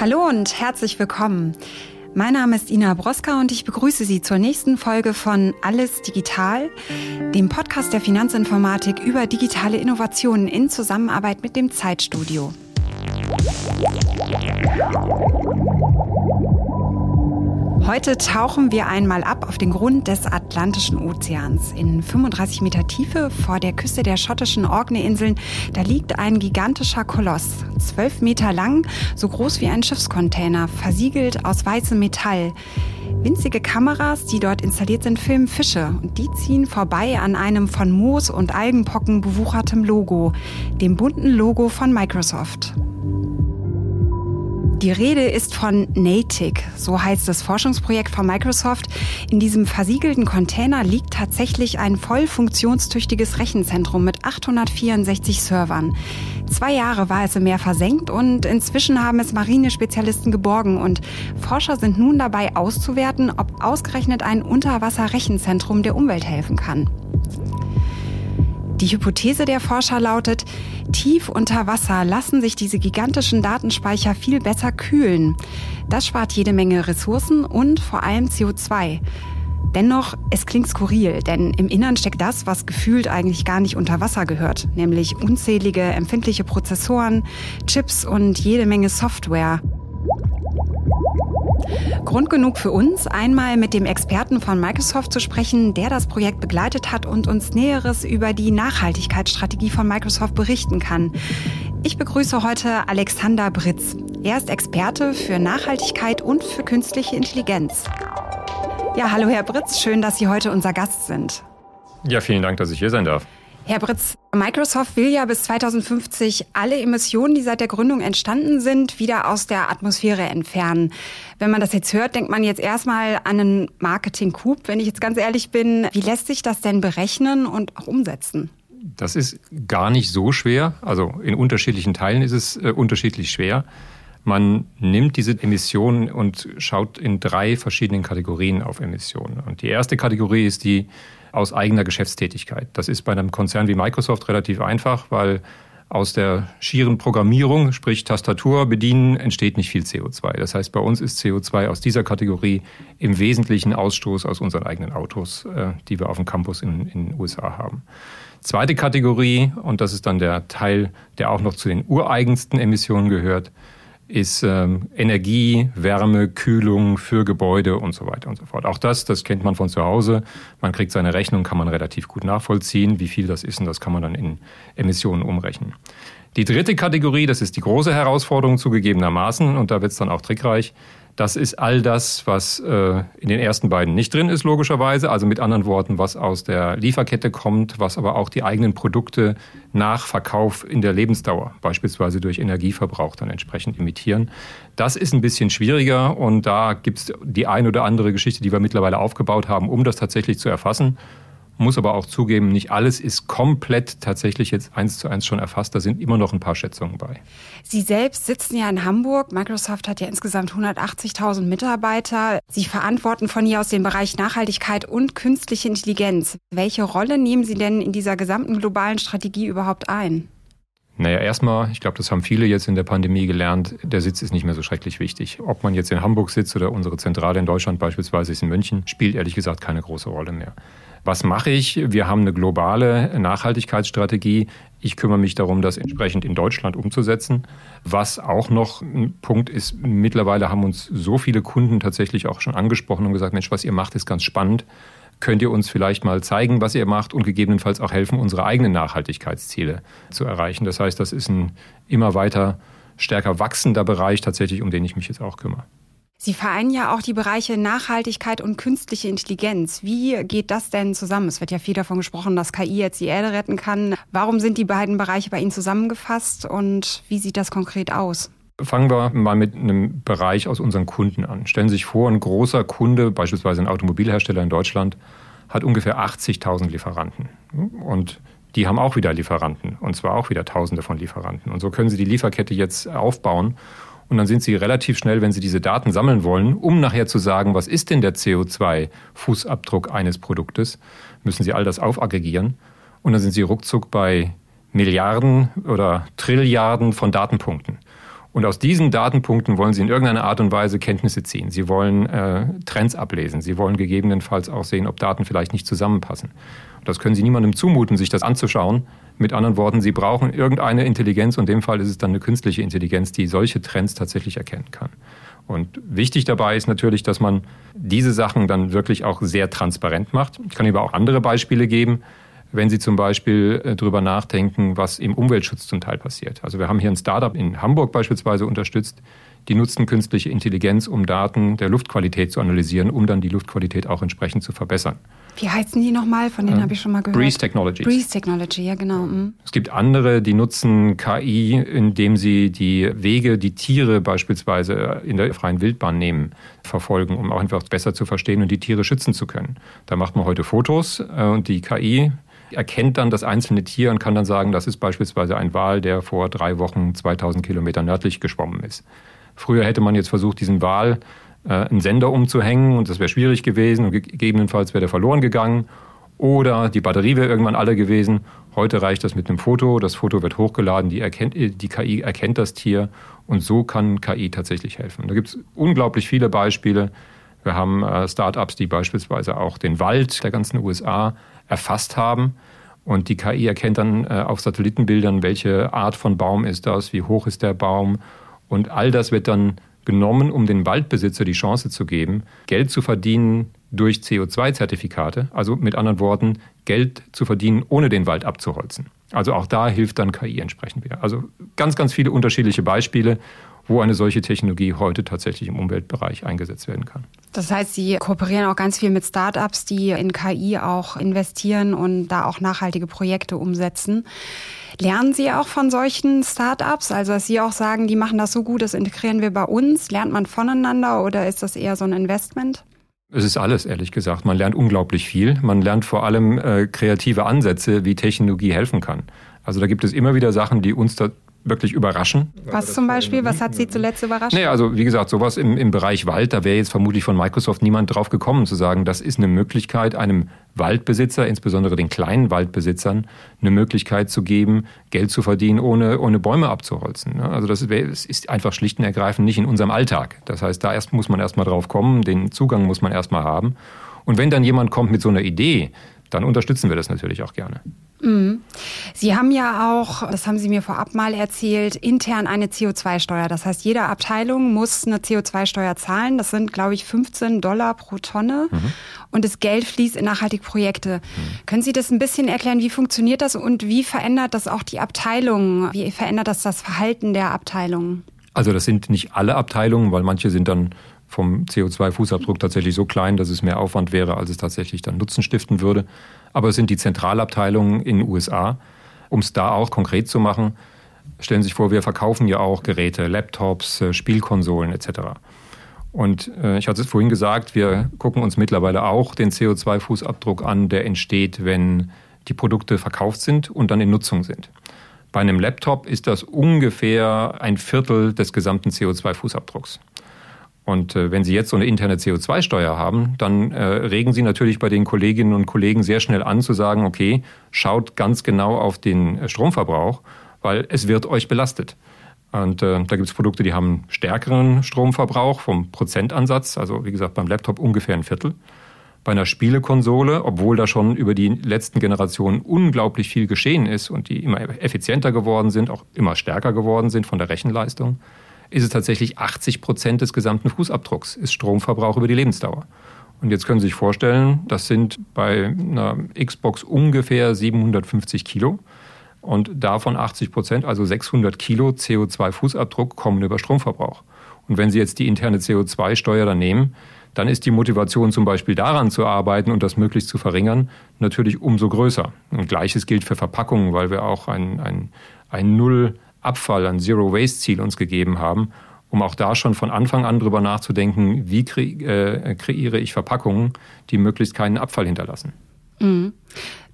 Hallo und herzlich willkommen. Mein Name ist Ina Broska und ich begrüße Sie zur nächsten Folge von Alles Digital, dem Podcast der Finanzinformatik über digitale Innovationen in Zusammenarbeit mit dem Zeitstudio. Heute tauchen wir einmal ab auf den Grund des Atlantischen Ozeans. In 35 Meter Tiefe vor der Küste der schottischen Orkney-Inseln, da liegt ein gigantischer Koloss. Zwölf Meter lang, so groß wie ein Schiffscontainer, versiegelt aus weißem Metall. Winzige Kameras, die dort installiert sind, filmen Fische und die ziehen vorbei an einem von Moos und Algenpocken bewuchertem Logo, dem bunten Logo von Microsoft. Die Rede ist von NATIC, so heißt das Forschungsprojekt von Microsoft. In diesem versiegelten Container liegt tatsächlich ein voll funktionstüchtiges Rechenzentrum mit 864 Servern. Zwei Jahre war es im Meer versenkt und inzwischen haben es Marinespezialisten geborgen und Forscher sind nun dabei auszuwerten, ob ausgerechnet ein Unterwasserrechenzentrum der Umwelt helfen kann. Die Hypothese der Forscher lautet, tief unter Wasser lassen sich diese gigantischen Datenspeicher viel besser kühlen. Das spart jede Menge Ressourcen und vor allem CO2. Dennoch, es klingt skurril, denn im Innern steckt das, was gefühlt eigentlich gar nicht unter Wasser gehört, nämlich unzählige empfindliche Prozessoren, Chips und jede Menge Software. Grund genug für uns, einmal mit dem Experten von Microsoft zu sprechen, der das Projekt begleitet hat und uns Näheres über die Nachhaltigkeitsstrategie von Microsoft berichten kann. Ich begrüße heute Alexander Britz. Er ist Experte für Nachhaltigkeit und für künstliche Intelligenz. Ja, hallo Herr Britz, schön, dass Sie heute unser Gast sind. Ja, vielen Dank, dass ich hier sein darf. Herr Britz, Microsoft will ja bis 2050 alle Emissionen, die seit der Gründung entstanden sind, wieder aus der Atmosphäre entfernen. Wenn man das jetzt hört, denkt man jetzt erstmal an einen Marketing-Coup. Wenn ich jetzt ganz ehrlich bin, wie lässt sich das denn berechnen und auch umsetzen? Das ist gar nicht so schwer. Also in unterschiedlichen Teilen ist es äh, unterschiedlich schwer. Man nimmt diese Emissionen und schaut in drei verschiedenen Kategorien auf Emissionen. Und die erste Kategorie ist die aus eigener Geschäftstätigkeit. Das ist bei einem Konzern wie Microsoft relativ einfach, weil aus der schieren Programmierung, sprich Tastatur bedienen, entsteht nicht viel CO2. Das heißt, bei uns ist CO2 aus dieser Kategorie im Wesentlichen Ausstoß aus unseren eigenen Autos, äh, die wir auf dem Campus in, in den USA haben. Zweite Kategorie, und das ist dann der Teil, der auch noch zu den ureigensten Emissionen gehört, ist ähm, Energie, Wärme, Kühlung für Gebäude und so weiter und so fort. Auch das, das kennt man von zu Hause. Man kriegt seine Rechnung, kann man relativ gut nachvollziehen, wie viel das ist und das kann man dann in Emissionen umrechnen. Die dritte Kategorie, das ist die große Herausforderung zugegebenermaßen und da wird es dann auch trickreich, das ist all das, was äh, in den ersten beiden nicht drin ist, logischerweise. Also mit anderen Worten, was aus der Lieferkette kommt, was aber auch die eigenen Produkte nach Verkauf in der Lebensdauer, beispielsweise durch Energieverbrauch, dann entsprechend imitieren. Das ist ein bisschen schwieriger und da gibt es die ein oder andere Geschichte, die wir mittlerweile aufgebaut haben, um das tatsächlich zu erfassen muss aber auch zugeben, nicht alles ist komplett tatsächlich jetzt eins zu eins schon erfasst. Da sind immer noch ein paar Schätzungen bei. Sie selbst sitzen ja in Hamburg. Microsoft hat ja insgesamt 180.000 Mitarbeiter. Sie verantworten von hier aus den Bereich Nachhaltigkeit und künstliche Intelligenz. Welche Rolle nehmen Sie denn in dieser gesamten globalen Strategie überhaupt ein? Naja, erstmal, ich glaube, das haben viele jetzt in der Pandemie gelernt, der Sitz ist nicht mehr so schrecklich wichtig. Ob man jetzt in Hamburg sitzt oder unsere Zentrale in Deutschland beispielsweise ist in München, spielt ehrlich gesagt keine große Rolle mehr. Was mache ich? Wir haben eine globale Nachhaltigkeitsstrategie. Ich kümmere mich darum, das entsprechend in Deutschland umzusetzen. Was auch noch ein Punkt ist, mittlerweile haben uns so viele Kunden tatsächlich auch schon angesprochen und gesagt, Mensch, was ihr macht, ist ganz spannend. Könnt ihr uns vielleicht mal zeigen, was ihr macht und gegebenenfalls auch helfen, unsere eigenen Nachhaltigkeitsziele zu erreichen? Das heißt, das ist ein immer weiter stärker wachsender Bereich tatsächlich, um den ich mich jetzt auch kümmere. Sie vereinen ja auch die Bereiche Nachhaltigkeit und künstliche Intelligenz. Wie geht das denn zusammen? Es wird ja viel davon gesprochen, dass KI jetzt die Erde retten kann. Warum sind die beiden Bereiche bei Ihnen zusammengefasst und wie sieht das konkret aus? Fangen wir mal mit einem Bereich aus unseren Kunden an. Stellen Sie sich vor, ein großer Kunde, beispielsweise ein Automobilhersteller in Deutschland, hat ungefähr 80.000 Lieferanten. Und die haben auch wieder Lieferanten, und zwar auch wieder Tausende von Lieferanten. Und so können Sie die Lieferkette jetzt aufbauen und dann sind Sie relativ schnell, wenn Sie diese Daten sammeln wollen, um nachher zu sagen, was ist denn der CO2-Fußabdruck eines Produktes, müssen Sie all das aufaggregieren. Und dann sind Sie ruckzuck bei Milliarden oder Trilliarden von Datenpunkten. Und aus diesen Datenpunkten wollen Sie in irgendeiner Art und Weise Kenntnisse ziehen. Sie wollen äh, Trends ablesen. Sie wollen gegebenenfalls auch sehen, ob Daten vielleicht nicht zusammenpassen. Und das können Sie niemandem zumuten, sich das anzuschauen. Mit anderen Worten, Sie brauchen irgendeine Intelligenz und in dem Fall ist es dann eine künstliche Intelligenz, die solche Trends tatsächlich erkennen kann. Und wichtig dabei ist natürlich, dass man diese Sachen dann wirklich auch sehr transparent macht. Ich kann aber auch andere Beispiele geben wenn Sie zum Beispiel äh, darüber nachdenken, was im Umweltschutz zum Teil passiert. Also wir haben hier ein Startup in Hamburg beispielsweise unterstützt, die nutzen künstliche Intelligenz, um Daten der Luftqualität zu analysieren, um dann die Luftqualität auch entsprechend zu verbessern. Wie heißen die nochmal? Von denen äh, habe ich schon mal gehört. Breeze Technologies. Breeze Technology, ja genau. Mhm. Es gibt andere, die nutzen KI, indem sie die Wege, die Tiere beispielsweise in der freien Wildbahn nehmen, verfolgen, um auch einfach besser zu verstehen und die Tiere schützen zu können. Da macht man heute Fotos äh, und die KI erkennt dann das einzelne Tier und kann dann sagen, das ist beispielsweise ein Wal, der vor drei Wochen 2000 Kilometer nördlich geschwommen ist. Früher hätte man jetzt versucht, diesen Wal einen Sender umzuhängen und das wäre schwierig gewesen und gegebenenfalls wäre der verloren gegangen oder die Batterie wäre irgendwann alle gewesen. Heute reicht das mit einem Foto, das Foto wird hochgeladen, die, erkennt, die KI erkennt das Tier und so kann KI tatsächlich helfen. Da gibt es unglaublich viele Beispiele. Wir haben äh, Startups, die beispielsweise auch den Wald der ganzen USA erfasst haben. Und die KI erkennt dann äh, auf Satellitenbildern, welche Art von Baum ist das, wie hoch ist der Baum. Und all das wird dann genommen, um den Waldbesitzer die Chance zu geben, Geld zu verdienen durch CO2-Zertifikate. Also mit anderen Worten, Geld zu verdienen, ohne den Wald abzuholzen. Also auch da hilft dann KI entsprechend wieder. Also ganz, ganz viele unterschiedliche Beispiele wo eine solche Technologie heute tatsächlich im Umweltbereich eingesetzt werden kann. Das heißt, Sie kooperieren auch ganz viel mit Startups, die in KI auch investieren und da auch nachhaltige Projekte umsetzen. Lernen Sie auch von solchen Startups? Also, dass Sie auch sagen, die machen das so gut, das integrieren wir bei uns? Lernt man voneinander oder ist das eher so ein Investment? Es ist alles, ehrlich gesagt. Man lernt unglaublich viel. Man lernt vor allem äh, kreative Ansätze, wie Technologie helfen kann. Also da gibt es immer wieder Sachen, die uns da wirklich überraschen. Was zum Beispiel? Was hat Sie zuletzt überrascht? Nee, also wie gesagt, sowas im, im Bereich Wald, da wäre jetzt vermutlich von Microsoft niemand drauf gekommen zu sagen, das ist eine Möglichkeit, einem Waldbesitzer, insbesondere den kleinen Waldbesitzern, eine Möglichkeit zu geben, Geld zu verdienen, ohne, ohne Bäume abzuholzen. Ne? Also das ist einfach schlicht und ergreifend nicht in unserem Alltag. Das heißt, da erst muss man erstmal drauf kommen, den Zugang muss man erstmal haben. Und wenn dann jemand kommt mit so einer Idee, dann unterstützen wir das natürlich auch gerne. Mhm. Sie haben ja auch, das haben Sie mir vorab mal erzählt, intern eine CO2-Steuer. Das heißt, jede Abteilung muss eine CO2-Steuer zahlen. Das sind, glaube ich, 15 Dollar pro Tonne. Mhm. Und das Geld fließt in nachhaltige Projekte. Mhm. Können Sie das ein bisschen erklären? Wie funktioniert das und wie verändert das auch die Abteilung? Wie verändert das das Verhalten der Abteilung? Also das sind nicht alle Abteilungen, weil manche sind dann vom CO2-Fußabdruck tatsächlich so klein, dass es mehr Aufwand wäre, als es tatsächlich dann Nutzen stiften würde. Aber es sind die Zentralabteilungen in den USA. Um es da auch konkret zu machen, stellen Sie sich vor, wir verkaufen ja auch Geräte, Laptops, äh, Spielkonsolen etc. Und äh, ich hatte es vorhin gesagt, wir gucken uns mittlerweile auch den CO2-Fußabdruck an, der entsteht, wenn die Produkte verkauft sind und dann in Nutzung sind. Bei einem Laptop ist das ungefähr ein Viertel des gesamten CO2-Fußabdrucks. Und äh, wenn Sie jetzt so eine interne CO2-Steuer haben, dann äh, regen Sie natürlich bei den Kolleginnen und Kollegen sehr schnell an zu sagen, okay, schaut ganz genau auf den äh, Stromverbrauch, weil es wird euch belastet. Und äh, da gibt es Produkte, die haben stärkeren Stromverbrauch vom Prozentansatz, also wie gesagt beim Laptop ungefähr ein Viertel. Bei einer Spielekonsole, obwohl da schon über die letzten Generationen unglaublich viel geschehen ist und die immer effizienter geworden sind, auch immer stärker geworden sind von der Rechenleistung, ist es tatsächlich 80 Prozent des gesamten Fußabdrucks, ist Stromverbrauch über die Lebensdauer. Und jetzt können Sie sich vorstellen, das sind bei einer Xbox ungefähr 750 Kilo. Und davon 80 Prozent, also 600 Kilo CO2-Fußabdruck, kommen über Stromverbrauch. Und wenn Sie jetzt die interne CO2-Steuer dann nehmen, dann ist die Motivation zum Beispiel daran zu arbeiten und das möglichst zu verringern, natürlich umso größer. Und gleiches gilt für Verpackungen, weil wir auch ein, ein, ein Null Abfall, ein Zero-Waste-Ziel uns gegeben haben, um auch da schon von Anfang an drüber nachzudenken, wie kre äh, kreiere ich Verpackungen, die möglichst keinen Abfall hinterlassen. Mhm.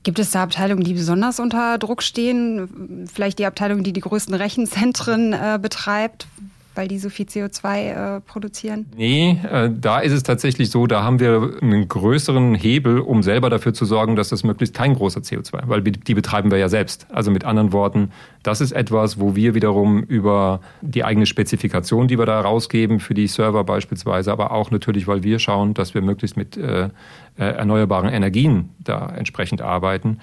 Gibt es da Abteilungen, die besonders unter Druck stehen? Vielleicht die Abteilung, die die größten Rechenzentren äh, betreibt? Weil die so viel CO2 äh, produzieren? Nee, äh, da ist es tatsächlich so, da haben wir einen größeren Hebel, um selber dafür zu sorgen, dass das möglichst kein großer CO2, weil die betreiben wir ja selbst. Also mit anderen Worten, das ist etwas, wo wir wiederum über die eigene Spezifikation, die wir da rausgeben für die Server beispielsweise, aber auch natürlich, weil wir schauen, dass wir möglichst mit äh, äh erneuerbaren Energien da entsprechend arbeiten.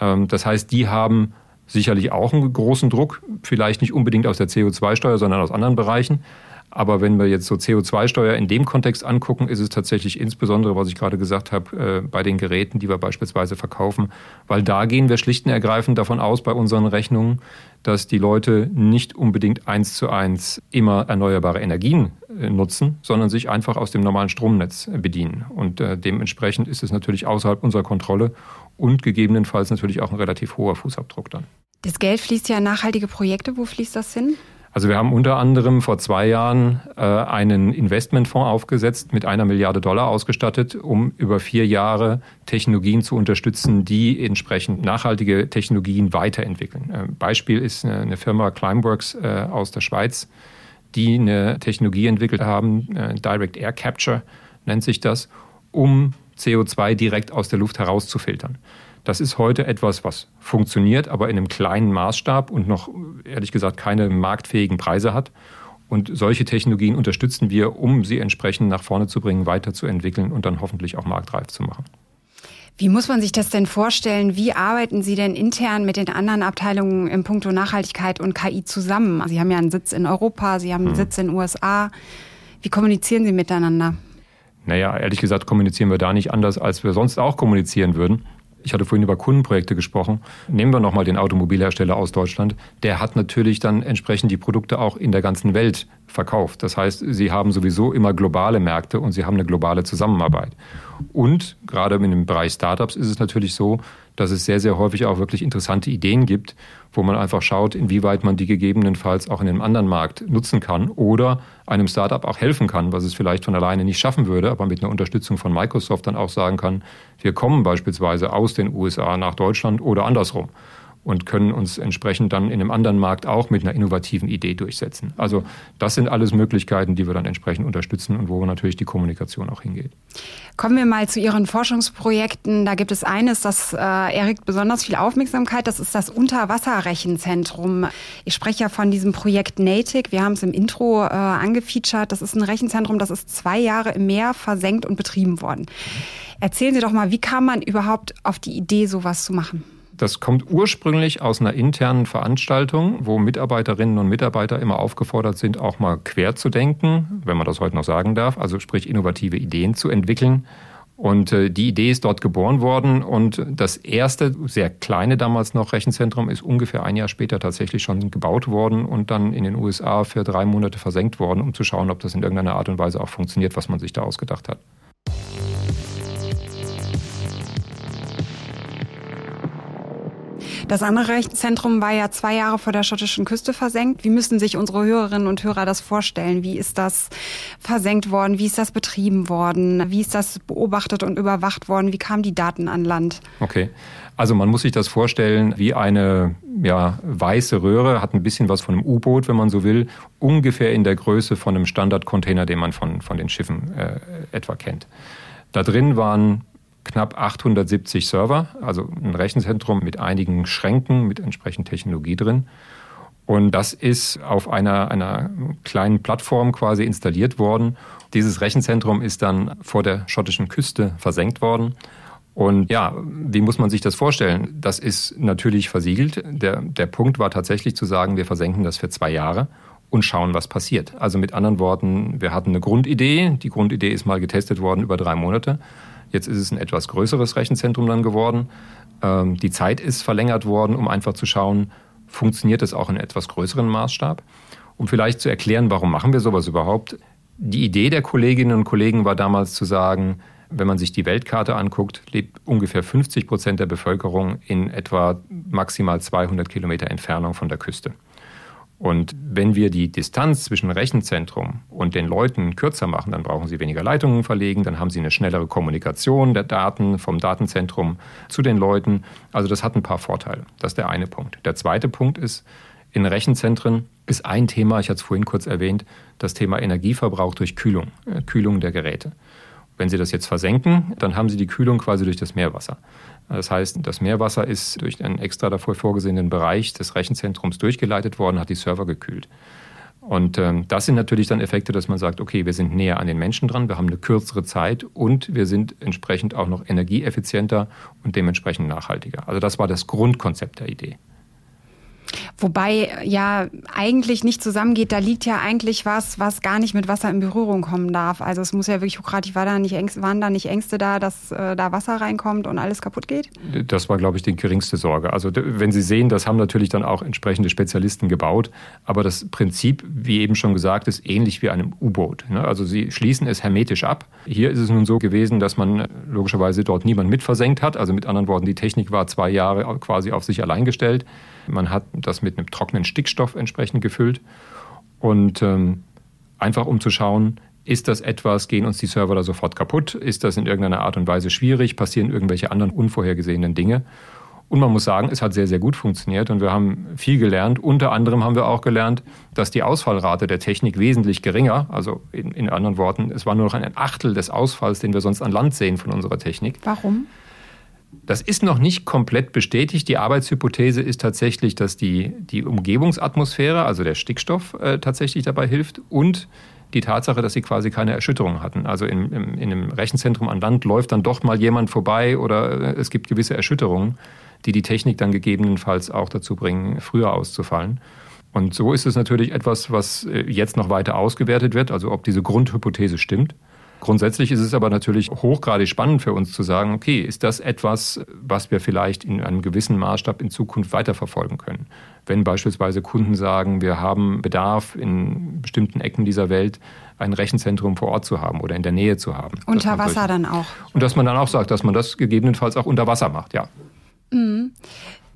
Ähm, das heißt, die haben sicherlich auch einen großen Druck, vielleicht nicht unbedingt aus der CO2-Steuer, sondern aus anderen Bereichen. Aber wenn wir jetzt so CO2-Steuer in dem Kontext angucken, ist es tatsächlich insbesondere, was ich gerade gesagt habe, äh, bei den Geräten, die wir beispielsweise verkaufen, weil da gehen wir schlicht und ergreifend davon aus bei unseren Rechnungen, dass die Leute nicht unbedingt eins zu eins immer erneuerbare Energien äh, nutzen, sondern sich einfach aus dem normalen Stromnetz bedienen. Und äh, dementsprechend ist es natürlich außerhalb unserer Kontrolle und gegebenenfalls natürlich auch ein relativ hoher Fußabdruck dann. Das Geld fließt ja in nachhaltige Projekte. Wo fließt das hin? Also wir haben unter anderem vor zwei Jahren äh, einen Investmentfonds aufgesetzt, mit einer Milliarde Dollar ausgestattet, um über vier Jahre Technologien zu unterstützen, die entsprechend nachhaltige Technologien weiterentwickeln. Äh, Beispiel ist eine, eine Firma Climeworks äh, aus der Schweiz, die eine Technologie entwickelt haben, äh, Direct Air Capture nennt sich das, um CO2 direkt aus der Luft herauszufiltern. Das ist heute etwas, was funktioniert, aber in einem kleinen Maßstab und noch, ehrlich gesagt, keine marktfähigen Preise hat. Und solche Technologien unterstützen wir, um sie entsprechend nach vorne zu bringen, weiterzuentwickeln und dann hoffentlich auch marktreif zu machen. Wie muss man sich das denn vorstellen? Wie arbeiten Sie denn intern mit den anderen Abteilungen im Punkto Nachhaltigkeit und KI zusammen? Sie haben ja einen Sitz in Europa, Sie haben einen hm. Sitz in den USA. Wie kommunizieren Sie miteinander? Naja, ehrlich gesagt kommunizieren wir da nicht anders, als wir sonst auch kommunizieren würden. Ich hatte vorhin über Kundenprojekte gesprochen. Nehmen wir nochmal den Automobilhersteller aus Deutschland. Der hat natürlich dann entsprechend die Produkte auch in der ganzen Welt verkauft. Das heißt, sie haben sowieso immer globale Märkte und sie haben eine globale Zusammenarbeit. Und gerade in dem Bereich Startups ist es natürlich so, dass es sehr, sehr häufig auch wirklich interessante Ideen gibt, wo man einfach schaut, inwieweit man die gegebenenfalls auch in einem anderen Markt nutzen kann oder einem Startup auch helfen kann, was es vielleicht von alleine nicht schaffen würde, aber mit einer Unterstützung von Microsoft dann auch sagen kann, wir kommen beispielsweise aus den USA nach Deutschland oder andersrum und können uns entsprechend dann in einem anderen Markt auch mit einer innovativen Idee durchsetzen. Also das sind alles Möglichkeiten, die wir dann entsprechend unterstützen und wo natürlich die Kommunikation auch hingeht. Kommen wir mal zu Ihren Forschungsprojekten. Da gibt es eines, das äh, erregt besonders viel Aufmerksamkeit. Das ist das Unterwasserrechenzentrum. Ich spreche ja von diesem Projekt NATIC. Wir haben es im Intro äh, angefeatured. Das ist ein Rechenzentrum, das ist zwei Jahre im Meer versenkt und betrieben worden. Erzählen Sie doch mal, wie kam man überhaupt auf die Idee, sowas zu machen? Das kommt ursprünglich aus einer internen Veranstaltung, wo Mitarbeiterinnen und Mitarbeiter immer aufgefordert sind, auch mal quer zu denken, wenn man das heute noch sagen darf, also sprich innovative Ideen zu entwickeln. Und äh, die Idee ist dort geboren worden und das erste, sehr kleine damals noch Rechenzentrum ist ungefähr ein Jahr später tatsächlich schon gebaut worden und dann in den USA für drei Monate versenkt worden, um zu schauen, ob das in irgendeiner Art und Weise auch funktioniert, was man sich da ausgedacht hat. Das andere Rechenzentrum war ja zwei Jahre vor der schottischen Küste versenkt. Wie müssen sich unsere Hörerinnen und Hörer das vorstellen? Wie ist das versenkt worden? Wie ist das betrieben worden? Wie ist das beobachtet und überwacht worden? Wie kamen die Daten an Land? Okay. Also man muss sich das vorstellen wie eine ja, weiße Röhre, hat ein bisschen was von einem U-Boot, wenn man so will, ungefähr in der Größe von einem Standardcontainer, den man von, von den Schiffen äh, etwa kennt. Da drin waren knapp 870 Server, also ein Rechenzentrum mit einigen Schränken, mit entsprechend Technologie drin. Und das ist auf einer, einer kleinen Plattform quasi installiert worden. Dieses Rechenzentrum ist dann vor der schottischen Küste versenkt worden. Und ja, wie muss man sich das vorstellen? Das ist natürlich versiegelt. Der, der Punkt war tatsächlich zu sagen, wir versenken das für zwei Jahre und schauen, was passiert. Also mit anderen Worten, wir hatten eine Grundidee. Die Grundidee ist mal getestet worden über drei Monate. Jetzt ist es ein etwas größeres Rechenzentrum dann geworden. Ähm, die Zeit ist verlängert worden, um einfach zu schauen, funktioniert es auch in etwas größeren Maßstab. Um vielleicht zu erklären, warum machen wir sowas überhaupt. Die Idee der Kolleginnen und Kollegen war damals zu sagen, wenn man sich die Weltkarte anguckt, lebt ungefähr 50 Prozent der Bevölkerung in etwa maximal 200 Kilometer Entfernung von der Küste. Und wenn wir die Distanz zwischen Rechenzentrum und den Leuten kürzer machen, dann brauchen sie weniger Leitungen verlegen, dann haben sie eine schnellere Kommunikation der Daten vom Datenzentrum zu den Leuten. Also das hat ein paar Vorteile. Das ist der eine Punkt. Der zweite Punkt ist, In Rechenzentren ist ein Thema, ich hatte es vorhin kurz erwähnt, das Thema Energieverbrauch durch Kühlung, äh, Kühlung der Geräte. Wenn Sie das jetzt versenken, dann haben Sie die Kühlung quasi durch das Meerwasser. Das heißt, das Meerwasser ist durch einen extra davor vorgesehenen Bereich des Rechenzentrums durchgeleitet worden, hat die Server gekühlt. Und ähm, das sind natürlich dann Effekte, dass man sagt, okay, wir sind näher an den Menschen dran, wir haben eine kürzere Zeit und wir sind entsprechend auch noch energieeffizienter und dementsprechend nachhaltiger. Also das war das Grundkonzept der Idee. Wobei ja eigentlich nicht zusammengeht, da liegt ja eigentlich was, was gar nicht mit Wasser in Berührung kommen darf. Also es muss ja wirklich hochgradig, war da nicht Ängste, waren da nicht Ängste da, dass äh, da Wasser reinkommt und alles kaputt geht? Das war, glaube ich, die geringste Sorge. Also wenn Sie sehen, das haben natürlich dann auch entsprechende Spezialisten gebaut. Aber das Prinzip, wie eben schon gesagt, ist ähnlich wie einem U-Boot. Ne? Also Sie schließen es hermetisch ab. Hier ist es nun so gewesen, dass man logischerweise dort niemand mit versenkt hat. Also mit anderen Worten, die Technik war zwei Jahre quasi auf sich allein gestellt. Man hat das mit einem trockenen Stickstoff entsprechend gefüllt. Und ähm, einfach um zu schauen, ist das etwas, gehen uns die Server da sofort kaputt? Ist das in irgendeiner Art und Weise schwierig? Passieren irgendwelche anderen unvorhergesehenen Dinge? Und man muss sagen, es hat sehr, sehr gut funktioniert und wir haben viel gelernt. Unter anderem haben wir auch gelernt, dass die Ausfallrate der Technik wesentlich geringer, also in, in anderen Worten, es war nur noch ein Achtel des Ausfalls, den wir sonst an Land sehen von unserer Technik. Warum? Das ist noch nicht komplett bestätigt. Die Arbeitshypothese ist tatsächlich, dass die, die Umgebungsatmosphäre, also der Stickstoff, äh, tatsächlich dabei hilft und die Tatsache, dass sie quasi keine Erschütterung hatten. Also in, in, in einem Rechenzentrum an Land läuft dann doch mal jemand vorbei oder äh, es gibt gewisse Erschütterungen, die die Technik dann gegebenenfalls auch dazu bringen, früher auszufallen. Und so ist es natürlich etwas, was äh, jetzt noch weiter ausgewertet wird, also ob diese Grundhypothese stimmt. Grundsätzlich ist es aber natürlich hochgradig spannend für uns zu sagen, okay, ist das etwas, was wir vielleicht in einem gewissen Maßstab in Zukunft weiterverfolgen können? Wenn beispielsweise Kunden sagen, wir haben Bedarf in bestimmten Ecken dieser Welt, ein Rechenzentrum vor Ort zu haben oder in der Nähe zu haben. Unter Wasser dann auch. Und dass man dann auch sagt, dass man das gegebenenfalls auch unter Wasser macht, ja. Mhm.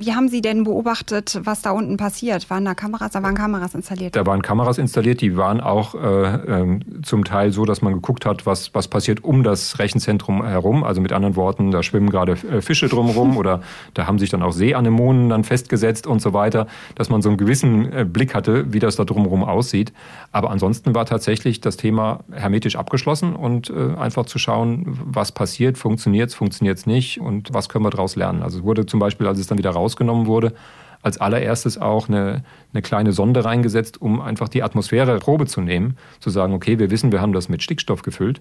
Wie haben Sie denn beobachtet, was da unten passiert? Waren da Kameras? Da waren Kameras installiert? Da waren Kameras installiert, die waren auch äh, äh, zum Teil so, dass man geguckt hat, was, was passiert um das Rechenzentrum herum. Also mit anderen Worten, da schwimmen gerade äh, Fische drumherum oder da haben sich dann auch Seeanemonen dann festgesetzt und so weiter, dass man so einen gewissen äh, Blick hatte, wie das da drumherum aussieht. Aber ansonsten war tatsächlich das Thema hermetisch abgeschlossen und äh, einfach zu schauen, was passiert, funktioniert es, funktioniert es nicht und was können wir daraus lernen. Also es wurde zum Beispiel, als es dann wieder raus rausgenommen wurde, als allererstes auch eine, eine kleine Sonde reingesetzt, um einfach die Atmosphäre Probe zu nehmen, zu sagen, okay, wir wissen, wir haben das mit Stickstoff gefüllt.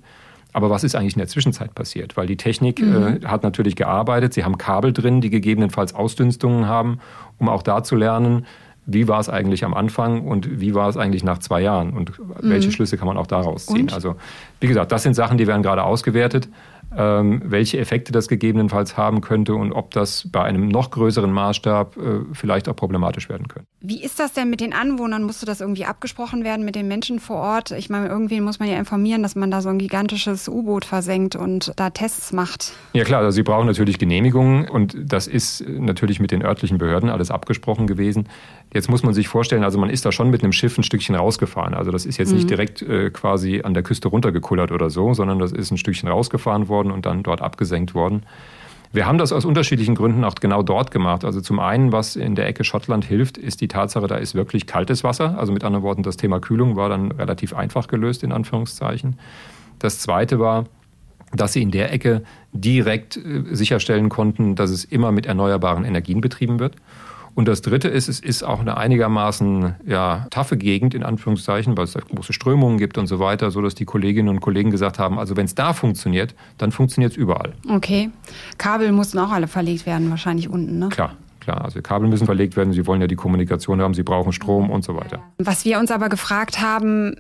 Aber was ist eigentlich in der Zwischenzeit passiert? Weil die Technik mhm. äh, hat natürlich gearbeitet, sie haben Kabel drin, die gegebenenfalls Ausdünstungen haben, um auch da zu lernen, wie war es eigentlich am Anfang und wie war es eigentlich nach zwei Jahren und welche mhm. Schlüsse kann man auch daraus ziehen. Und? Also wie gesagt, das sind Sachen, die werden gerade ausgewertet welche Effekte das gegebenenfalls haben könnte und ob das bei einem noch größeren Maßstab äh, vielleicht auch problematisch werden könnte. Wie ist das denn mit den Anwohnern? Musste das irgendwie abgesprochen werden mit den Menschen vor Ort? Ich meine, irgendwen muss man ja informieren, dass man da so ein gigantisches U-Boot versenkt und da Tests macht. Ja klar, also sie brauchen natürlich Genehmigungen und das ist natürlich mit den örtlichen Behörden alles abgesprochen gewesen. Jetzt muss man sich vorstellen, also man ist da schon mit einem Schiff ein Stückchen rausgefahren. Also das ist jetzt mhm. nicht direkt äh, quasi an der Küste runtergekullert oder so, sondern das ist ein Stückchen rausgefahren worden und dann dort abgesenkt worden. Wir haben das aus unterschiedlichen Gründen auch genau dort gemacht. Also zum einen, was in der Ecke Schottland hilft, ist die Tatsache, da ist wirklich kaltes Wasser. Also mit anderen Worten, das Thema Kühlung war dann relativ einfach gelöst, in Anführungszeichen. Das zweite war, dass sie in der Ecke direkt äh, sicherstellen konnten, dass es immer mit erneuerbaren Energien betrieben wird. Und das Dritte ist, es ist auch eine einigermaßen ja, taffe Gegend, in Anführungszeichen, weil es da große Strömungen gibt und so weiter, so dass die Kolleginnen und Kollegen gesagt haben, also wenn es da funktioniert, dann funktioniert es überall. Okay. Kabel mussten auch alle verlegt werden, wahrscheinlich unten, ne? Klar. Klar, also Kabel müssen verlegt werden, sie wollen ja die Kommunikation haben, sie brauchen Strom und so weiter. Was wir uns aber gefragt haben,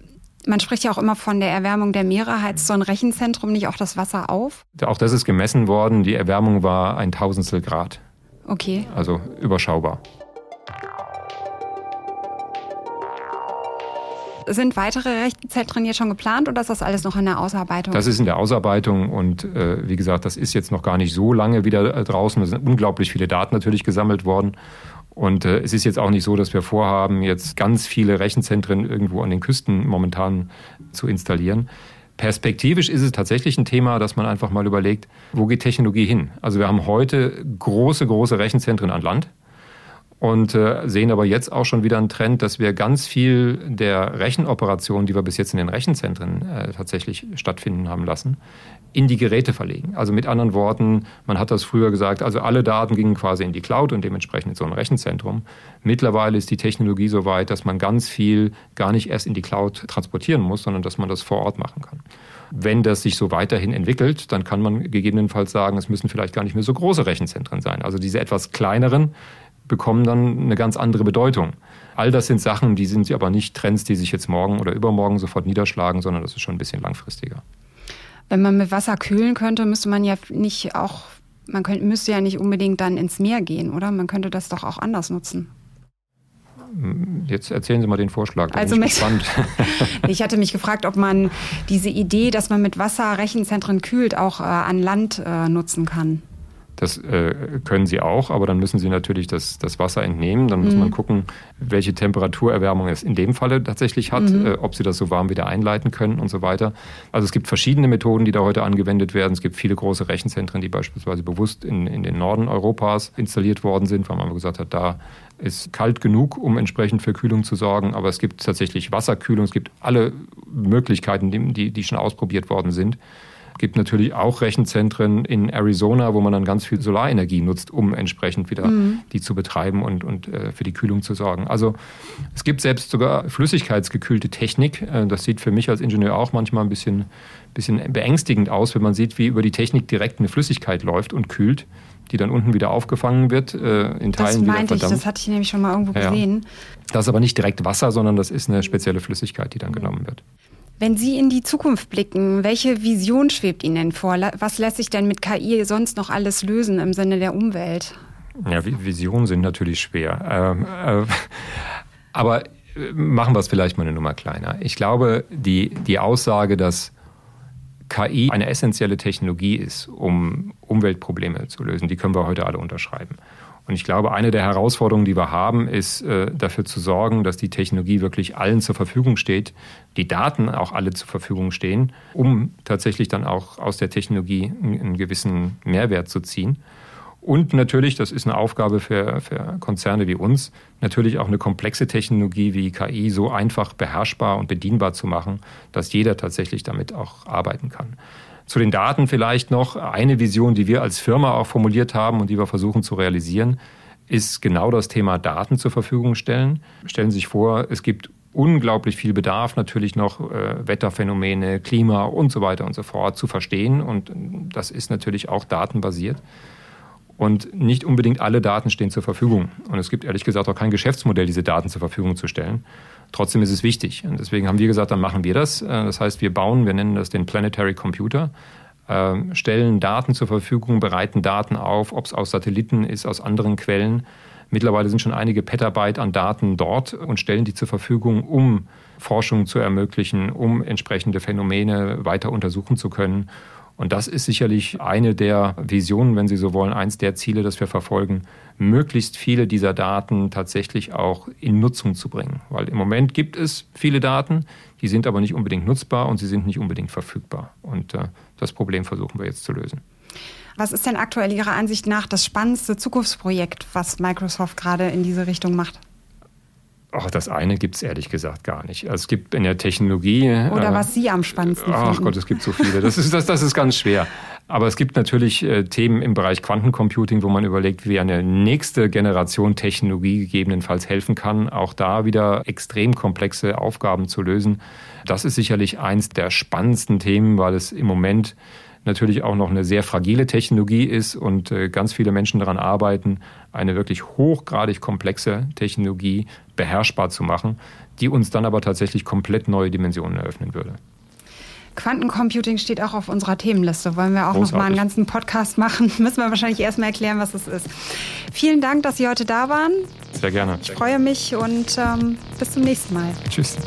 man spricht ja auch immer von der Erwärmung der Meere. Heizt so ein Rechenzentrum nicht auch das Wasser auf? Auch das ist gemessen worden. Die Erwärmung war ein Tausendstel Grad. Okay. Also überschaubar. Sind weitere Rechenzentren jetzt schon geplant oder ist das alles noch in der Ausarbeitung? Das ist in der Ausarbeitung und äh, wie gesagt, das ist jetzt noch gar nicht so lange wieder äh, draußen. Es sind unglaublich viele Daten natürlich gesammelt worden. Und äh, es ist jetzt auch nicht so, dass wir vorhaben, jetzt ganz viele Rechenzentren irgendwo an den Küsten momentan zu installieren. Perspektivisch ist es tatsächlich ein Thema, dass man einfach mal überlegt, wo geht Technologie hin? Also wir haben heute große, große Rechenzentren an Land. Und äh, sehen aber jetzt auch schon wieder einen Trend, dass wir ganz viel der Rechenoperationen, die wir bis jetzt in den Rechenzentren äh, tatsächlich stattfinden haben lassen, in die Geräte verlegen. Also mit anderen Worten, man hat das früher gesagt, also alle Daten gingen quasi in die Cloud und dementsprechend in so ein Rechenzentrum. Mittlerweile ist die Technologie so weit, dass man ganz viel gar nicht erst in die Cloud transportieren muss, sondern dass man das vor Ort machen kann. Wenn das sich so weiterhin entwickelt, dann kann man gegebenenfalls sagen, es müssen vielleicht gar nicht mehr so große Rechenzentren sein. Also diese etwas kleineren bekommen dann eine ganz andere Bedeutung. All das sind Sachen, die sind aber nicht Trends, die sich jetzt morgen oder übermorgen sofort niederschlagen, sondern das ist schon ein bisschen langfristiger. Wenn man mit Wasser kühlen könnte, müsste man ja nicht auch, man könnte, müsste ja nicht unbedingt dann ins Meer gehen, oder? Man könnte das doch auch anders nutzen. Jetzt erzählen Sie mal den Vorschlag. Da also ich, ich hatte mich gefragt, ob man diese Idee, dass man mit Wasser Rechenzentren kühlt, auch äh, an Land äh, nutzen kann. Das äh, können sie auch, aber dann müssen sie natürlich das, das Wasser entnehmen. Dann muss mhm. man gucken, welche Temperaturerwärmung es in dem Falle tatsächlich hat, mhm. äh, ob sie das so warm wieder einleiten können und so weiter. Also es gibt verschiedene Methoden, die da heute angewendet werden. Es gibt viele große Rechenzentren, die beispielsweise bewusst in, in den Norden Europas installiert worden sind, weil man gesagt hat, da ist kalt genug, um entsprechend für Kühlung zu sorgen. Aber es gibt tatsächlich Wasserkühlung, es gibt alle Möglichkeiten, die, die schon ausprobiert worden sind gibt natürlich auch Rechenzentren in Arizona, wo man dann ganz viel Solarenergie nutzt, um entsprechend wieder mhm. die zu betreiben und, und äh, für die Kühlung zu sorgen. Also es gibt selbst sogar flüssigkeitsgekühlte Technik. Äh, das sieht für mich als Ingenieur auch manchmal ein bisschen, bisschen beängstigend aus, wenn man sieht, wie über die Technik direkt eine Flüssigkeit läuft und kühlt die dann unten wieder aufgefangen wird, äh, in Teilen das wieder verdampft. Ich, das hatte ich nämlich schon mal irgendwo gesehen. Ja. Das ist aber nicht direkt Wasser, sondern das ist eine spezielle Flüssigkeit, die dann genommen wird. Wenn Sie in die Zukunft blicken, welche Vision schwebt Ihnen denn vor? Was lässt sich denn mit KI sonst noch alles lösen im Sinne der Umwelt? Ja, Visionen sind natürlich schwer. Ähm, äh, aber äh, machen wir es vielleicht mal eine Nummer kleiner. Ich glaube, die, die Aussage, dass KI eine essentielle Technologie ist, um Umweltprobleme zu lösen, die können wir heute alle unterschreiben. Und ich glaube, eine der Herausforderungen, die wir haben, ist äh, dafür zu sorgen, dass die Technologie wirklich allen zur Verfügung steht, die Daten auch alle zur Verfügung stehen, um tatsächlich dann auch aus der Technologie einen gewissen Mehrwert zu ziehen. Und natürlich, das ist eine Aufgabe für, für Konzerne wie uns, natürlich auch eine komplexe Technologie wie KI so einfach beherrschbar und bedienbar zu machen, dass jeder tatsächlich damit auch arbeiten kann. Zu den Daten vielleicht noch eine Vision, die wir als Firma auch formuliert haben und die wir versuchen zu realisieren, ist genau das Thema Daten zur Verfügung stellen. Stellen Sie sich vor, es gibt unglaublich viel Bedarf, natürlich noch äh, Wetterphänomene, Klima und so weiter und so fort zu verstehen. Und das ist natürlich auch datenbasiert. Und nicht unbedingt alle Daten stehen zur Verfügung. Und es gibt ehrlich gesagt auch kein Geschäftsmodell, diese Daten zur Verfügung zu stellen. Trotzdem ist es wichtig. Und deswegen haben wir gesagt, dann machen wir das. Äh, das heißt, wir bauen, wir nennen das den Planetary Computer, ähm, stellen Daten zur Verfügung, bereiten Daten auf, ob es aus Satelliten ist, aus anderen Quellen. Mittlerweile sind schon einige Petabyte an Daten dort und stellen die zur Verfügung, um Forschung zu ermöglichen, um entsprechende Phänomene weiter untersuchen zu können und das ist sicherlich eine der Visionen, wenn Sie so wollen, eins der Ziele, das wir verfolgen, möglichst viele dieser Daten tatsächlich auch in Nutzung zu bringen. Weil im Moment gibt es viele Daten, die sind aber nicht unbedingt nutzbar und sie sind nicht unbedingt verfügbar. Und äh, das Problem versuchen wir jetzt zu lösen. Was ist denn aktuell Ihrer Ansicht nach das spannendste Zukunftsprojekt, was Microsoft gerade in diese Richtung macht? Ach, das eine gibt es ehrlich gesagt gar nicht. Also es gibt in der Technologie. Oder äh, was Sie am spannendsten ach finden. Gott, es gibt so viele. Das ist, das, das ist ganz schwer. Aber es gibt natürlich äh, Themen im Bereich Quantencomputing, wo man überlegt, wie eine nächste Generation Technologie gegebenenfalls helfen kann, auch da wieder extrem komplexe Aufgaben zu lösen. Das ist sicherlich eins der spannendsten Themen, weil es im Moment natürlich auch noch eine sehr fragile Technologie ist und äh, ganz viele Menschen daran arbeiten, eine wirklich hochgradig komplexe Technologie beherrschbar zu machen, die uns dann aber tatsächlich komplett neue Dimensionen eröffnen würde. Quantencomputing steht auch auf unserer Themenliste. Wollen wir auch Großartig. noch mal einen ganzen Podcast machen? Müssen wir wahrscheinlich erstmal erklären, was es ist. Vielen Dank, dass Sie heute da waren. Sehr gerne. Ich freue mich und ähm, bis zum nächsten Mal. Tschüss.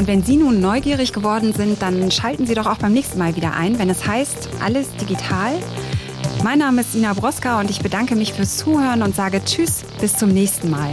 Und wenn Sie nun neugierig geworden sind, dann schalten Sie doch auch beim nächsten Mal wieder ein, wenn es heißt, alles digital. Mein Name ist Ina Broska und ich bedanke mich fürs Zuhören und sage Tschüss, bis zum nächsten Mal.